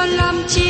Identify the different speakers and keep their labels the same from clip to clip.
Speaker 1: còn làm chi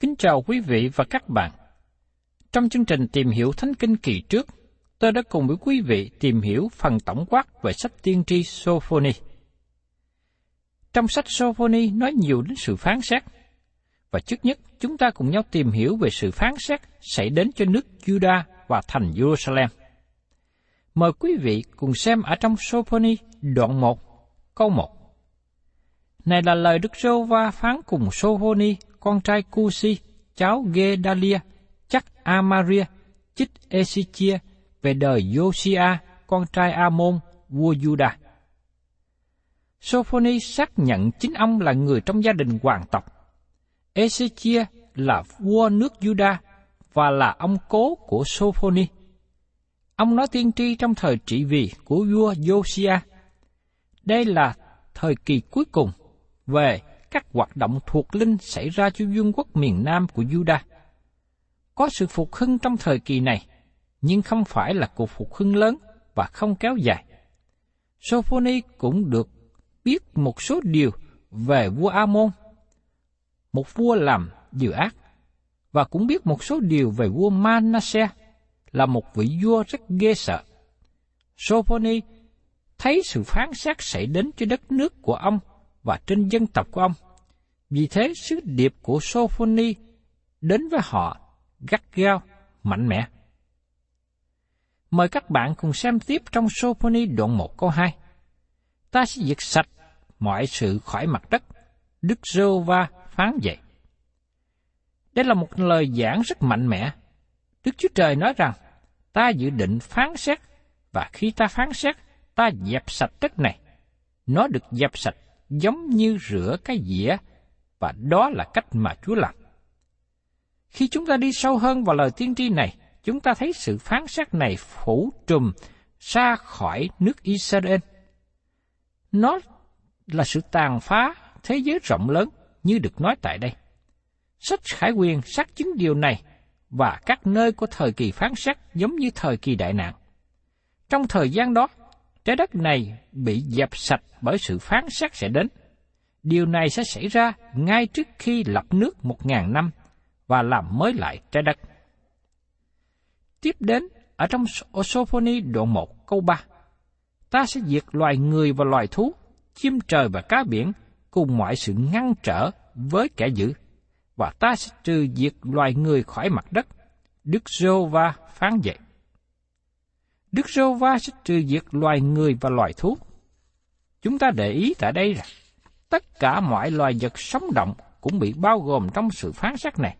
Speaker 2: Kính chào quý vị và các bạn. Trong chương trình tìm hiểu Thánh Kinh kỳ trước, tôi đã cùng với quý vị tìm hiểu phần tổng quát về sách tiên tri Sophoni. Trong sách Sophoni nói nhiều đến sự phán xét, và trước nhất chúng ta cùng nhau tìm hiểu về sự phán xét xảy đến cho nước Judah và thành Jerusalem. Mời quý vị cùng xem ở trong Sophoni đoạn 1, câu 1. Này là lời Đức Rô Va phán cùng Sophoni, con trai Cusi, cháu Gedalia, chắc Amaria, chích Esichia về đời Josia, con trai Amon, vua Judah. Sophoni xác nhận chính ông là người trong gia đình hoàng tộc. Ezechia là vua nước Judah và là ông cố của Sophoni. Ông nói tiên tri trong thời trị vì của vua Josiah. Đây là thời kỳ cuối cùng về các hoạt động thuộc linh xảy ra cho vương quốc miền Nam của Judah. Có sự phục hưng trong thời kỳ này, nhưng không phải là cuộc phục hưng lớn và không kéo dài. Sophoni cũng được biết một số điều về vua Amon, một vua làm điều ác, và cũng biết một số điều về vua Manasseh, là một vị vua rất ghê sợ. Sophoni thấy sự phán xét xảy đến cho đất nước của ông và trên dân tộc của ông. Vì thế sứ điệp của Sophoni đến với họ gắt gao, mạnh mẽ. Mời các bạn cùng xem tiếp trong Sophoni đoạn 1 câu 2. Ta sẽ diệt sạch mọi sự khỏi mặt đất. Đức Rô Va phán vậy. Đây là một lời giảng rất mạnh mẽ. Đức Chúa Trời nói rằng, ta dự định phán xét, và khi ta phán xét, ta dẹp sạch đất này. Nó được dẹp sạch giống như rửa cái dĩa, và đó là cách mà Chúa làm. Khi chúng ta đi sâu hơn vào lời tiên tri này, chúng ta thấy sự phán xét này phủ trùm xa khỏi nước Israel. Nó là sự tàn phá thế giới rộng lớn như được nói tại đây. Sách Khải Quyền xác chứng điều này và các nơi của thời kỳ phán xét giống như thời kỳ đại nạn. Trong thời gian đó, trái đất này bị dẹp sạch bởi sự phán xét sẽ đến. Điều này sẽ xảy ra ngay trước khi lập nước một ngàn năm và làm mới lại trái đất. Tiếp đến, ở trong Osophony đoạn 1 câu 3, ta sẽ diệt loài người và loài thú, chim trời và cá biển, cùng mọi sự ngăn trở với kẻ dữ. và ta sẽ trừ diệt loài người khỏi mặt đất. Đức Rô Va phán vậy. Đức Rô Va sẽ trừ diệt loài người và loài thú. Chúng ta để ý tại đây là tất cả mọi loài vật sống động cũng bị bao gồm trong sự phán xét này.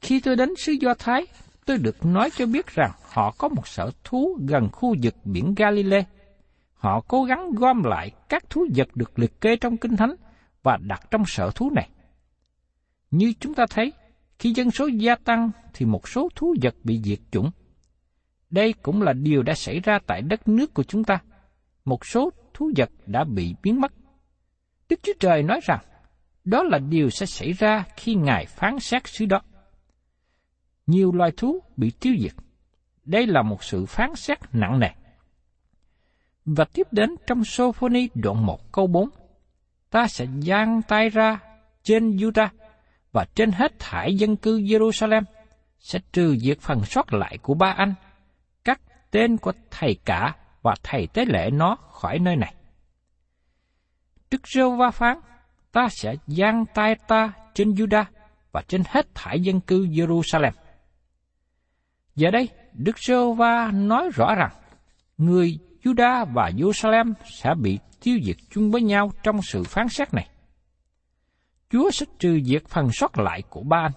Speaker 2: Khi tôi đến xứ Do Thái, tôi được nói cho biết rằng họ có một sở thú gần khu vực biển Galilee. Họ cố gắng gom lại các thú vật được liệt kê trong Kinh Thánh và đặt trong sở thú này. Như chúng ta thấy, khi dân số gia tăng thì một số thú vật bị diệt chủng. Đây cũng là điều đã xảy ra tại đất nước của chúng ta. Một số thú vật đã bị biến mất. Đức Chúa Trời nói rằng, đó là điều sẽ xảy ra khi Ngài phán xét xứ đó. Nhiều loài thú bị tiêu diệt. Đây là một sự phán xét nặng nề. Và tiếp đến trong Sophoni đoạn 1 câu 4, ta sẽ giang tay ra trên Judah và trên hết thải dân cư Jerusalem sẽ trừ diệt phần sót lại của ba anh, cắt tên của thầy cả và thầy tế lễ nó khỏi nơi này. Đức Rêu Va phán, ta sẽ giang tay ta trên Juda và trên hết thải dân cư Jerusalem. Giờ đây, Đức Rêu Va nói rõ rằng, người Juda và Jerusalem sẽ bị tiêu diệt chung với nhau trong sự phán xét này. Chúa sẽ trừ diệt phần sót lại của ba anh.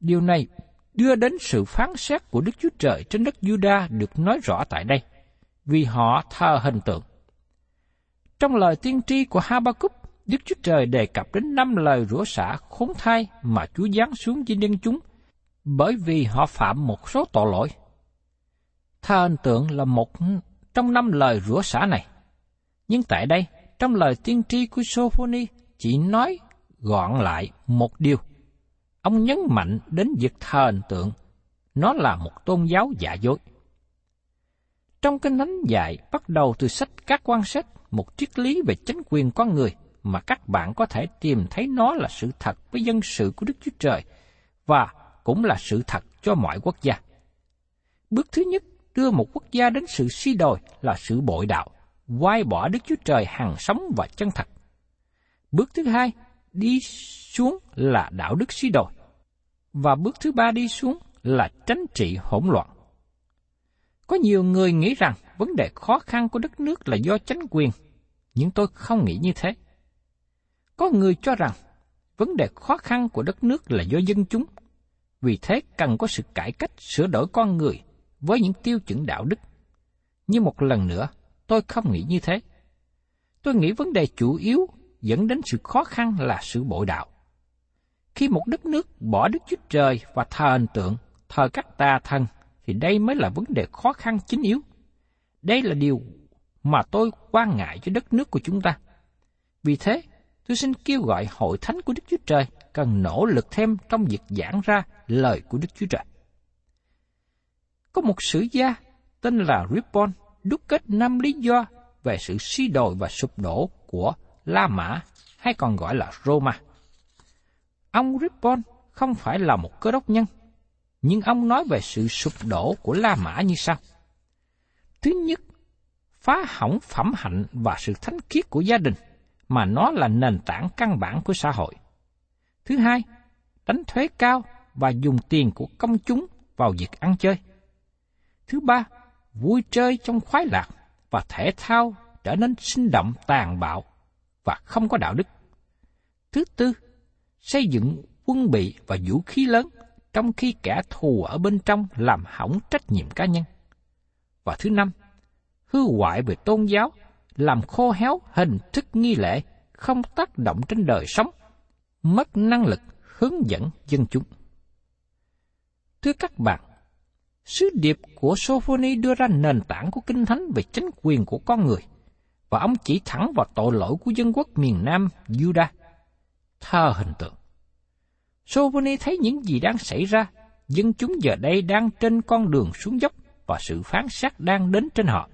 Speaker 2: Điều này đưa đến sự phán xét của Đức Chúa Trời trên đất Juda được nói rõ tại đây, vì họ thờ hình tượng. Trong lời tiên tri của Habakkuk, Đức Chúa Trời đề cập đến năm lời rủa xả khốn thai mà Chúa giáng xuống trên dân chúng, bởi vì họ phạm một số tội lỗi. Thờ hình tượng là một trong năm lời rủa xả này. Nhưng tại đây, trong lời tiên tri của Sophoni chỉ nói gọn lại một điều. Ông nhấn mạnh đến việc thờ hình tượng, nó là một tôn giáo giả dối. Trong kinh thánh dạy bắt đầu từ sách các quan sách một triết lý về chính quyền con người mà các bạn có thể tìm thấy nó là sự thật với dân sự của Đức Chúa Trời và cũng là sự thật cho mọi quốc gia. Bước thứ nhất đưa một quốc gia đến sự suy đồi là sự bội đạo, quay bỏ Đức Chúa Trời hàng sống và chân thật. Bước thứ hai đi xuống là đạo đức suy đồi. Và bước thứ ba đi xuống là tránh trị hỗn loạn. Có nhiều người nghĩ rằng vấn đề khó khăn của đất nước là do chính quyền, nhưng tôi không nghĩ như thế. Có người cho rằng vấn đề khó khăn của đất nước là do dân chúng, vì thế cần có sự cải cách sửa đổi con người với những tiêu chuẩn đạo đức. Nhưng một lần nữa, tôi không nghĩ như thế. Tôi nghĩ vấn đề chủ yếu dẫn đến sự khó khăn là sự bội đạo. Khi một đất nước bỏ Đức Chúa Trời và thờ hình tượng, thờ các tà thần, thì đây mới là vấn đề khó khăn chính yếu. Đây là điều mà tôi quan ngại cho đất nước của chúng ta. Vì thế, tôi xin kêu gọi hội thánh của Đức Chúa Trời cần nỗ lực thêm trong việc giảng ra lời của Đức Chúa Trời. Có một sử gia tên là Rippon đúc kết năm lý do về sự suy đồi và sụp đổ của La Mã hay còn gọi là Roma. Ông Rippon không phải là một cơ đốc nhân, nhưng ông nói về sự sụp đổ của La Mã như sau. Thứ nhất, phá hỏng phẩm hạnh và sự thánh khiết của gia đình, mà nó là nền tảng căn bản của xã hội. Thứ hai, đánh thuế cao và dùng tiền của công chúng vào việc ăn chơi. Thứ ba, vui chơi trong khoái lạc và thể thao trở nên sinh động tàn bạo và không có đạo đức. Thứ tư, xây dựng quân bị và vũ khí lớn trong khi kẻ thù ở bên trong làm hỏng trách nhiệm cá nhân. Và thứ năm, hư hoại về tôn giáo, làm khô héo hình thức nghi lễ, không tác động trên đời sống, mất năng lực hướng dẫn dân chúng. Thưa các bạn, sứ điệp của Sophoni đưa ra nền tảng của kinh thánh về chính quyền của con người – và ông chỉ thẳng vào tội lỗi của dân quốc miền Nam Juda, thờ hình tượng. Sophoni thấy những gì đang xảy ra, dân chúng giờ đây đang trên con đường xuống dốc và sự phán xét đang đến trên họ.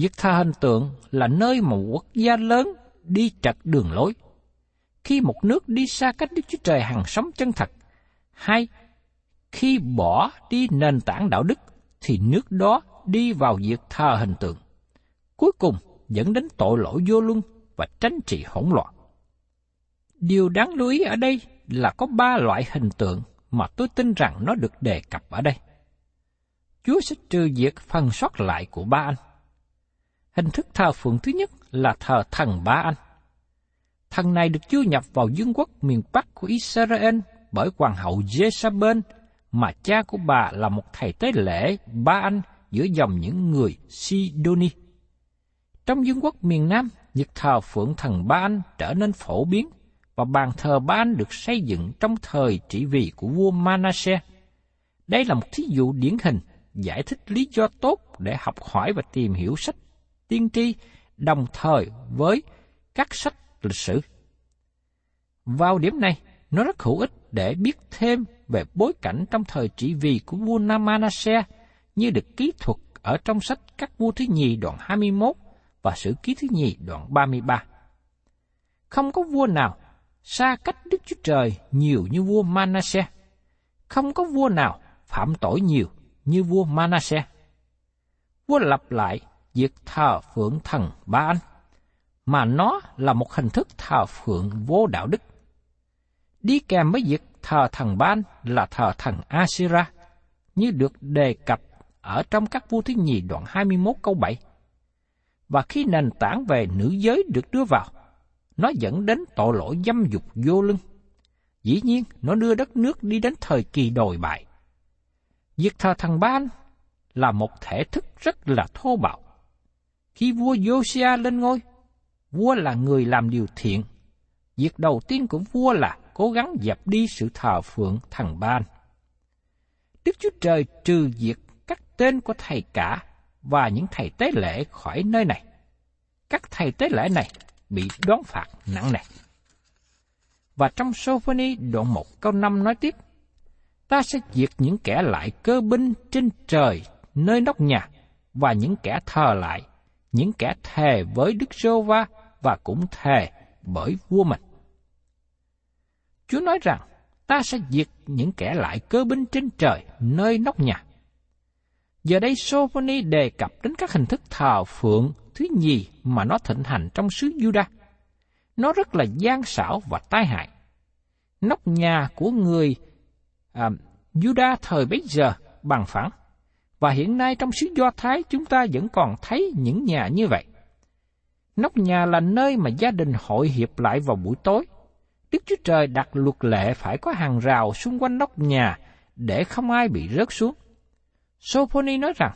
Speaker 2: Việc thờ hình tượng là nơi mà quốc gia lớn đi trật đường lối. Khi một nước đi xa cách Đức Chúa Trời hằng sống chân thật, hay khi bỏ đi nền tảng đạo đức, thì nước đó đi vào việc thờ hình tượng. Cuối cùng, dẫn đến tội lỗi vô luân và tránh trị hỗn loạn. Điều đáng lưu ý ở đây là có ba loại hình tượng mà tôi tin rằng nó được đề cập ở đây. Chúa sẽ trừ diệt phần sót lại của ba anh. Hình thức thờ phượng thứ nhất là thờ thần ba anh. Thần này được chưa nhập vào vương quốc miền Bắc của Israel bởi hoàng hậu Jezabel, mà cha của bà là một thầy tế lễ ba anh giữa dòng những người Sidoni. Trong vương quốc miền Nam, việc thờ phượng thần ba anh trở nên phổ biến và bàn thờ ba anh được xây dựng trong thời trị vì của vua Manasseh. Đây là một thí dụ điển hình giải thích lý do tốt để học hỏi và tìm hiểu sách tiên tri đồng thời với các sách lịch sử. Vào điểm này, nó rất hữu ích để biết thêm về bối cảnh trong thời trị vì của vua Manasseh như được ký thuật ở trong sách các vua thứ nhì đoạn 21 và sử ký thứ nhì đoạn 33. Không có vua nào xa cách Đức Chúa Trời nhiều như vua Manasseh. Không có vua nào phạm tội nhiều như vua Manasseh. Vua lặp lại việc thờ phượng thần ba anh, mà nó là một hình thức thờ phượng vô đạo đức. Đi kèm với việc thờ thần ba anh là thờ thần Asira, như được đề cập ở trong các vua thứ nhì đoạn 21 câu 7. Và khi nền tảng về nữ giới được đưa vào, nó dẫn đến tội lỗi dâm dục vô lưng. Dĩ nhiên, nó đưa đất nước đi đến thời kỳ đồi bại. Việc thờ thần Ban là một thể thức rất là thô bạo. Khi vua Josia lên ngôi, vua là người làm điều thiện. Việc đầu tiên của vua là cố gắng dập đi sự thờ phượng thần Ban. Đức Chúa Trời trừ diệt các tên của thầy cả và những thầy tế lễ khỏi nơi này. Các thầy tế lễ này bị đón phạt nặng nề. Và trong Sophoni đoạn 1 câu 5 nói tiếp, ta sẽ diệt những kẻ lại cơ binh trên trời nơi nóc nhà và những kẻ thờ lại, những kẻ thề với Đức Sô Va và cũng thề bởi vua mình. Chúa nói rằng, ta sẽ diệt những kẻ lại cơ binh trên trời nơi nóc nhà. Giờ đây Sophoni đề cập đến các hình thức thờ phượng thứ nhì mà nó thịnh hành trong xứ Juda. Nó rất là gian xảo và tai hại. Nóc nhà của người à, Juda thời bấy giờ bằng phẳng. Và hiện nay trong xứ Do Thái chúng ta vẫn còn thấy những nhà như vậy. Nóc nhà là nơi mà gia đình hội hiệp lại vào buổi tối. Đức Chúa Trời đặt luật lệ phải có hàng rào xung quanh nóc nhà để không ai bị rớt xuống. Sophoni nói rằng,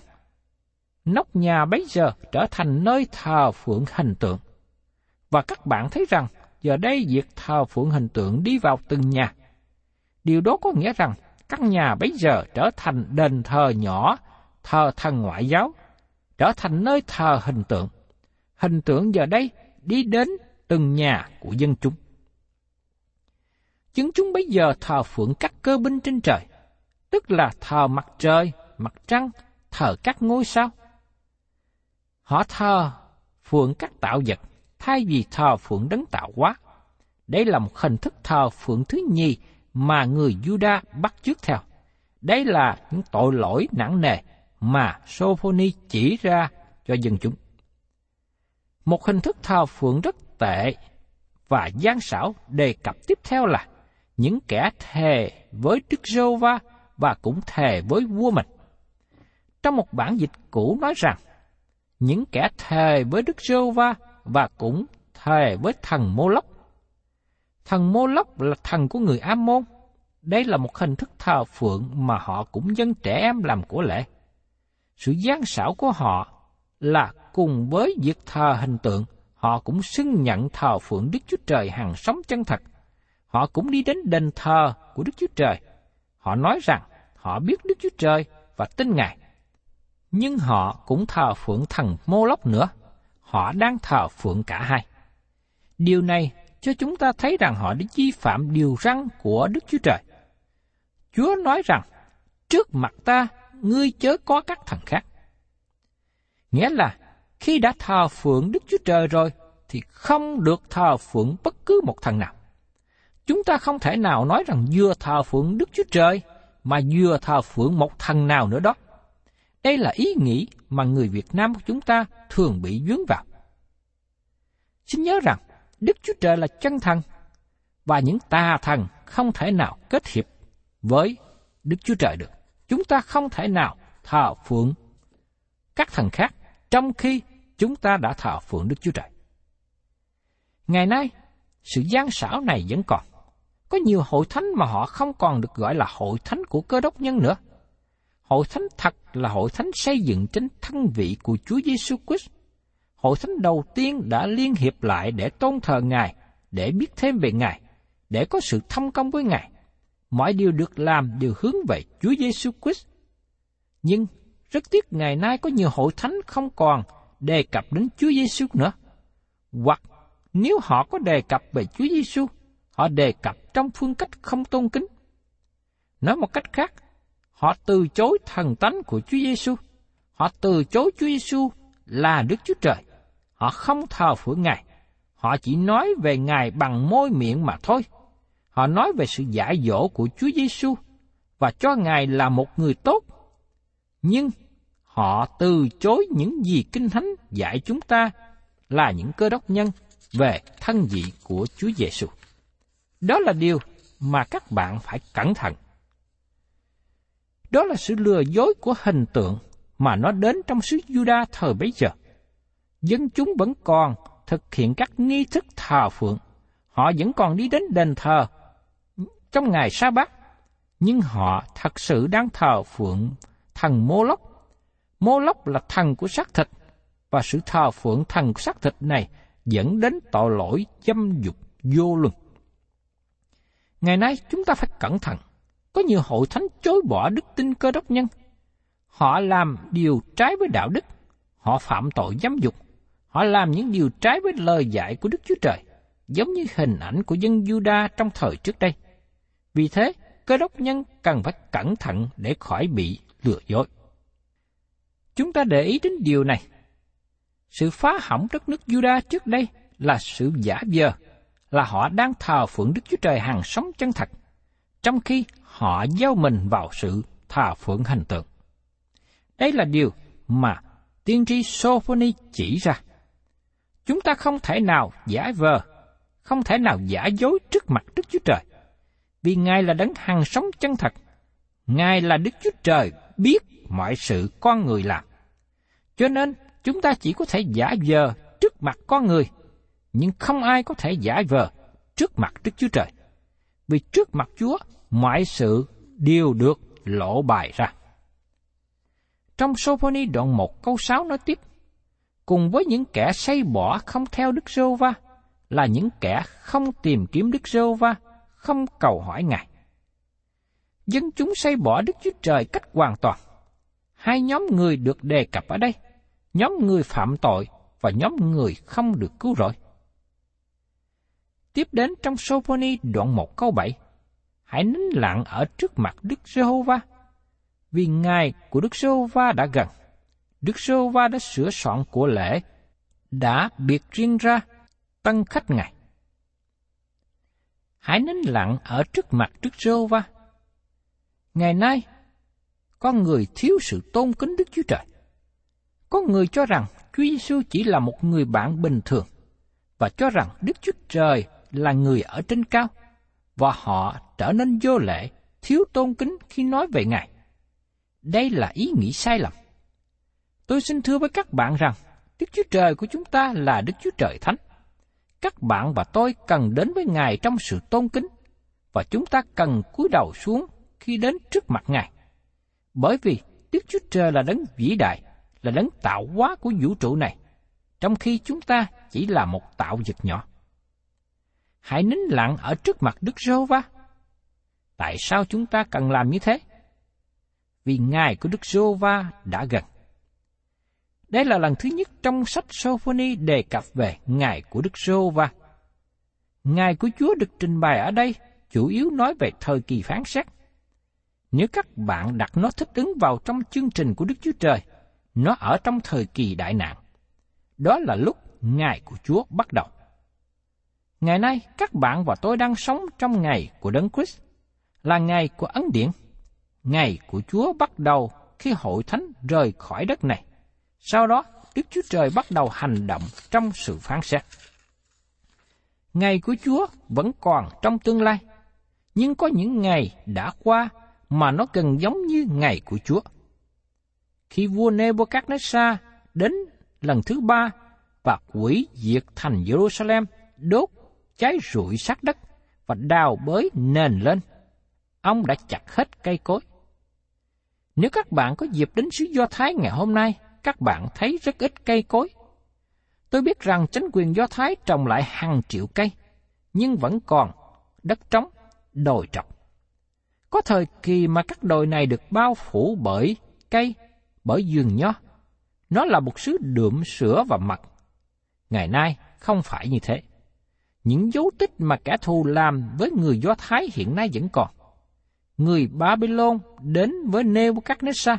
Speaker 2: nóc nhà bấy giờ trở thành nơi thờ phượng hình tượng. Và các bạn thấy rằng, giờ đây việc thờ phượng hình tượng đi vào từng nhà. Điều đó có nghĩa rằng, các nhà bấy giờ trở thành đền thờ nhỏ, thờ thần ngoại giáo, trở thành nơi thờ hình tượng. Hình tượng giờ đây đi đến từng nhà của dân chúng. Dân chúng bây giờ thờ phượng các cơ binh trên trời, tức là thờ mặt trời, mặt trăng, thờ các ngôi sao. Họ thờ phượng các tạo vật, thay vì thờ phượng đấng tạo hóa. Đây là một hình thức thờ phượng thứ nhì mà người Juda bắt chước theo. Đây là những tội lỗi nặng nề mà Sophoni chỉ ra cho dân chúng. Một hình thức thờ phượng rất tệ và gian xảo đề cập tiếp theo là những kẻ thề với Đức giê va và cũng thề với vua mình. Trong một bản dịch cũ nói rằng, những kẻ thề với Đức giê va và cũng thề với thần Mô Lốc. Thần Mô Lốc là thần của người Am Môn. Đây là một hình thức thờ phượng mà họ cũng dân trẻ em làm của lễ. Sự gian xảo của họ là cùng với việc thờ hình tượng, họ cũng xưng nhận thờ phượng Đức Chúa Trời hàng sống chân thật. Họ cũng đi đến đền thờ của Đức Chúa Trời. Họ nói rằng họ biết Đức Chúa Trời và tin Ngài. Nhưng họ cũng thờ phượng thần Mô Lốc nữa. Họ đang thờ phượng cả hai. Điều này cho chúng ta thấy rằng họ đã vi phạm điều răn của Đức Chúa Trời. Chúa nói rằng, trước mặt ta, ngươi chớ có các thần khác. Nghĩa là, khi đã thờ phượng Đức Chúa Trời rồi, thì không được thờ phượng bất cứ một thần nào. Chúng ta không thể nào nói rằng vừa thờ phượng Đức Chúa Trời, mà vừa thờ phượng một thần nào nữa đó. Đây là ý nghĩ mà người Việt Nam của chúng ta thường bị dướng vào. Xin nhớ rằng, Đức Chúa Trời là chân thần, và những tà thần không thể nào kết hiệp với Đức Chúa Trời được. Chúng ta không thể nào thờ phượng các thần khác trong khi chúng ta đã thờ phượng Đức Chúa Trời. Ngày nay, sự gian xảo này vẫn còn. Có nhiều hội thánh mà họ không còn được gọi là hội thánh của cơ đốc nhân nữa. Hội thánh thật là hội thánh xây dựng trên thân vị của Chúa Giêsu Christ. Hội thánh đầu tiên đã liên hiệp lại để tôn thờ Ngài, để biết thêm về Ngài, để có sự thông công với Ngài. Mọi điều được làm đều hướng về Chúa Giêsu Christ. Nhưng rất tiếc ngày nay có nhiều hội thánh không còn đề cập đến Chúa Giêsu nữa. Hoặc nếu họ có đề cập về Chúa Giêsu, họ đề cập trong phương cách không tôn kính. Nói một cách khác, họ từ chối thần tánh của Chúa Giêsu. Họ từ chối Chúa Giêsu là Đức Chúa Trời. Họ không thờ phượng Ngài. Họ chỉ nói về Ngài bằng môi miệng mà thôi. Họ nói về sự giải dỗ của Chúa Giêsu và cho Ngài là một người tốt. Nhưng họ từ chối những gì Kinh Thánh dạy chúng ta là những cơ đốc nhân về thân vị của Chúa Giêsu. Đó là điều mà các bạn phải cẩn thận. Đó là sự lừa dối của hình tượng mà nó đến trong xứ Juda thời bấy giờ. Dân chúng vẫn còn thực hiện các nghi thức thờ phượng. Họ vẫn còn đi đến đền thờ trong ngày sa bát nhưng họ thật sự đang thờ phượng thần Mô Lốc. Mô Lốc là thần của xác thịt, và sự thờ phượng thần xác thịt này dẫn đến tội lỗi dâm dục vô luân. Ngày nay chúng ta phải cẩn thận. Có nhiều hội thánh chối bỏ đức tin cơ đốc nhân. Họ làm điều trái với đạo đức. Họ phạm tội dâm dục. Họ làm những điều trái với lời dạy của Đức Chúa Trời, giống như hình ảnh của dân Juda trong thời trước đây. Vì thế, cơ đốc nhân cần phải cẩn thận để khỏi bị lừa dối. Chúng ta để ý đến điều này. Sự phá hỏng đất nước Juda trước đây là sự giả vờ, là họ đang thờ phượng Đức Chúa Trời hàng sống chân thật, trong khi họ giao mình vào sự thờ phượng hình tượng. Đây là điều mà tiên tri Sophoni chỉ ra. Chúng ta không thể nào giả vờ, không thể nào giả dối trước mặt Đức Chúa Trời, vì Ngài là đấng hằng sống chân thật. Ngài là Đức Chúa Trời biết mọi sự con người làm. Cho nên, chúng ta chỉ có thể giả vờ trước mặt con người, nhưng không ai có thể giả vờ trước mặt Đức Chúa Trời. Vì trước mặt Chúa, mọi sự đều được lộ bài ra. Trong Sophoni đoạn 1 câu 6 nói tiếp, cùng với những kẻ say bỏ không theo Đức Rô Va là những kẻ không tìm kiếm Đức Rô Va, không cầu hỏi Ngài. Dân chúng say bỏ Đức Chúa Trời cách hoàn toàn. Hai nhóm người được đề cập ở đây, nhóm người phạm tội và nhóm người không được cứu rỗi. Tiếp đến trong Sophoni đoạn 1 câu 7, hãy nín lặng ở trước mặt Đức Giê-hô-va, vì ngày của Đức Giê-hô-va đã gần. Đức Giê-hô-va đã sửa soạn của lễ, đã biệt riêng ra tân khách Ngài. Hãy nín lặng ở trước mặt Đức giê va Ngày nay, con người thiếu sự tôn kính Đức Chúa Trời. Có người cho rằng Chúa Giêsu chỉ là một người bạn bình thường và cho rằng Đức Chúa Trời là người ở trên cao và họ trở nên vô lễ, thiếu tôn kính khi nói về Ngài. Đây là ý nghĩ sai lầm. Tôi xin thưa với các bạn rằng, Đức Chúa Trời của chúng ta là Đức Chúa Trời Thánh. Các bạn và tôi cần đến với Ngài trong sự tôn kính, và chúng ta cần cúi đầu xuống khi đến trước mặt Ngài. Bởi vì Đức Chúa Trời là đấng vĩ đại, là đấng tạo hóa của vũ trụ này, trong khi chúng ta chỉ là một tạo vật nhỏ. Hãy nín lặng ở trước mặt Đức Rô Va. Tại sao chúng ta cần làm như thế? Vì ngài của Đức Rô Va đã gần. Đây là lần thứ nhất trong sách Sophoni đề cập về ngày của Đức Sô và Ngày của Chúa được trình bày ở đây chủ yếu nói về thời kỳ phán xét. Nếu các bạn đặt nó thích ứng vào trong chương trình của Đức Chúa Trời, nó ở trong thời kỳ đại nạn. Đó là lúc ngày của Chúa bắt đầu. Ngày nay, các bạn và tôi đang sống trong ngày của Đấng Christ, là ngày của ấn điển. Ngày của Chúa bắt đầu khi hội thánh rời khỏi đất này. Sau đó, Đức Chúa Trời bắt đầu hành động trong sự phán xét. Ngày của Chúa vẫn còn trong tương lai, Nhưng có những ngày đã qua mà nó gần giống như ngày của Chúa. Khi vua Nebuchadnezzar đến lần thứ ba và quỷ diệt thành Jerusalem, đốt, cháy rụi sát đất và đào bới nền lên, ông đã chặt hết cây cối. Nếu các bạn có dịp đến xứ Do Thái ngày hôm nay, các bạn thấy rất ít cây cối. Tôi biết rằng chính quyền Do Thái trồng lại hàng triệu cây, nhưng vẫn còn đất trống, đồi trọc. Có thời kỳ mà các đồi này được bao phủ bởi cây, bởi vườn nho. Nó là một xứ đượm sữa và mật. Ngày nay không phải như thế. Những dấu tích mà kẻ thù làm với người Do Thái hiện nay vẫn còn. Người Babylon đến với Nebuchadnezzar,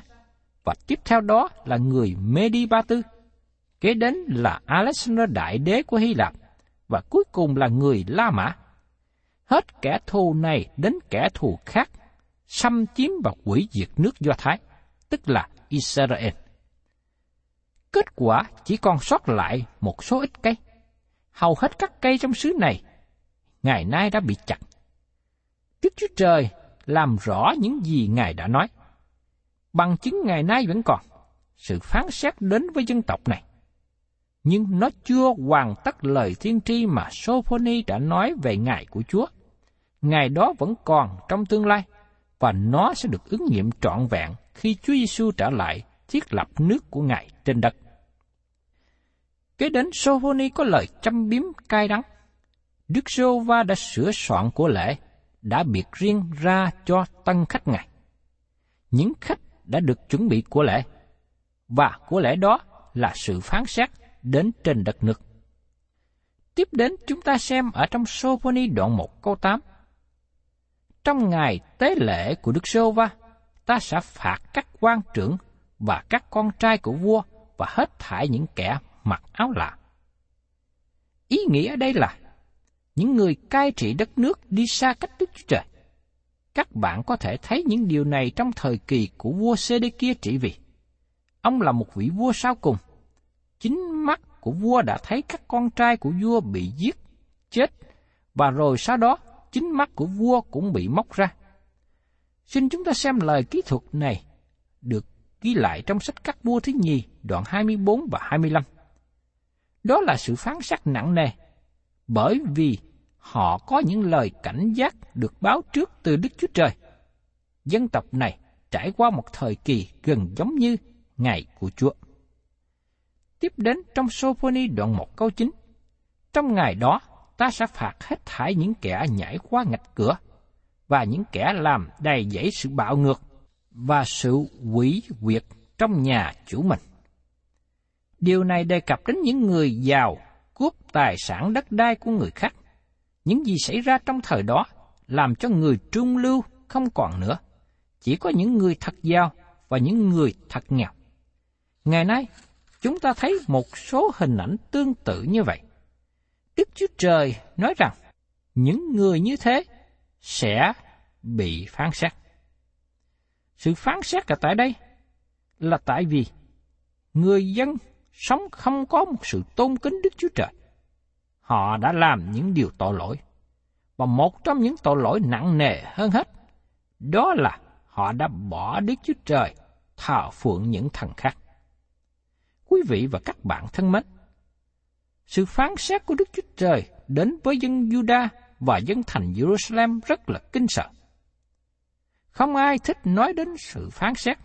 Speaker 2: và tiếp theo đó là người Medi Ba Tư. Kế đến là Alexander Đại Đế của Hy Lạp, và cuối cùng là người La Mã. Hết kẻ thù này đến kẻ thù khác, xâm chiếm và hủy diệt nước Do Thái, tức là Israel. Kết quả chỉ còn sót lại một số ít cây. Hầu hết các cây trong xứ này ngày nay đã bị chặt. Đức Chúa Trời làm rõ những gì Ngài đã nói. Bằng chứng ngày nay vẫn còn, sự phán xét đến với dân tộc này. Nhưng nó chưa hoàn tất lời thiên tri mà Sophoni đã nói về ngày của Chúa. Ngày đó vẫn còn trong tương lai, và nó sẽ được ứng nghiệm trọn vẹn khi Chúa Giêsu trở lại thiết lập nước của Ngài trên đất. Kế đến Sophoni có lời châm biếm cay đắng. Đức giê va đã sửa soạn của lễ, đã biệt riêng ra cho tân khách Ngài. Những khách đã được chuẩn bị của lễ, và của lễ đó là sự phán xét đến trên đất nước. Tiếp đến chúng ta xem ở trong Sophoni đoạn 1 câu 8. Trong ngày tế lễ của Đức Sô Va, ta sẽ phạt các quan trưởng và các con trai của vua và hết thải những kẻ mặc áo lạ. Ý nghĩa ở đây là những người cai trị đất nước đi xa cách Đức Chúa Trời. Các bạn có thể thấy những điều này trong thời kỳ của vua Sê kia trị vì. Ông là một vị vua sau cùng. Chính mắt của vua đã thấy các con trai của vua bị giết, chết, và rồi sau đó chính mắt của vua cũng bị móc ra. Xin chúng ta xem lời kỹ thuật này được ghi lại trong sách các vua thứ nhì đoạn 24 và 25. Đó là sự phán xét nặng nề, bởi vì họ có những lời cảnh giác được báo trước từ Đức Chúa Trời. Dân tộc này trải qua một thời kỳ gần giống như ngày của Chúa. Tiếp đến trong Sophoni đoạn 1 câu 9. Trong ngày đó, ta sẽ phạt hết thải những kẻ nhảy qua ngạch cửa và những kẻ làm đầy dẫy sự bạo ngược và sự quỷ quyệt trong nhà chủ mình. Điều này đề cập đến những người giàu cướp tài sản đất đai của người khác. Những gì xảy ra trong thời đó làm cho người trung lưu không còn nữa. Chỉ có những người thật giàu và những người thật nghèo. Ngày nay, chúng ta thấy một số hình ảnh tương tự như vậy. Đức Chúa Trời nói rằng những người như thế sẽ bị phán xét. Sự phán xét ở tại đây là tại vì người dân sống không có một sự tôn kính Đức Chúa Trời. Họ đã làm những điều tội lỗi. Và một trong những tội lỗi nặng nề hơn hết, đó là họ đã bỏ Đức Chúa Trời thờ phượng những thần khác. Quý vị và các bạn thân mến, sự phán xét của Đức Chúa Trời đến với dân Juda và dân thành Jerusalem rất là kinh sợ. Không ai thích nói đến sự phán xét.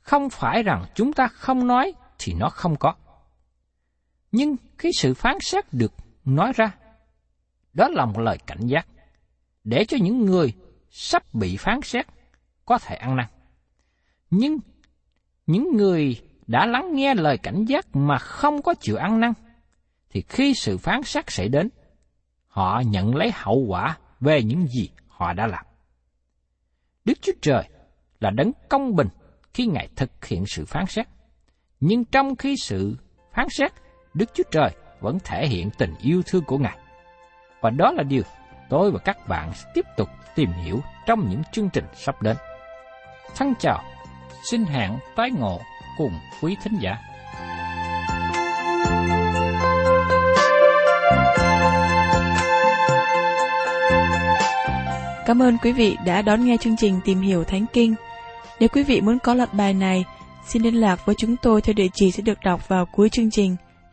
Speaker 2: Không phải rằng chúng ta không nói thì nó không có. Nhưng khi sự phán xét được nói ra, đó là một lời cảnh giác, để cho những người sắp bị phán xét có thể ăn năn. Nhưng những người đã lắng nghe lời cảnh giác mà không có chịu ăn năn, thì khi sự phán xét xảy đến, họ nhận lấy hậu quả về những gì họ đã làm. Đức Chúa Trời là đấng công bình khi Ngài thực hiện sự phán xét. Nhưng trong khi sự phán xét, Đức Chúa Trời vẫn thể hiện tình yêu thương của Ngài. Và đó là điều tôi và các bạn sẽ tiếp tục tìm hiểu trong những chương trình sắp đến. Thân chào, xin hẹn tái ngộ cùng quý thính giả.
Speaker 3: Cảm ơn quý vị đã đón nghe chương trình Tìm hiểu Thánh Kinh. Nếu quý vị muốn có loạt bài này, xin liên lạc với chúng tôi theo địa chỉ sẽ được đọc vào cuối chương trình.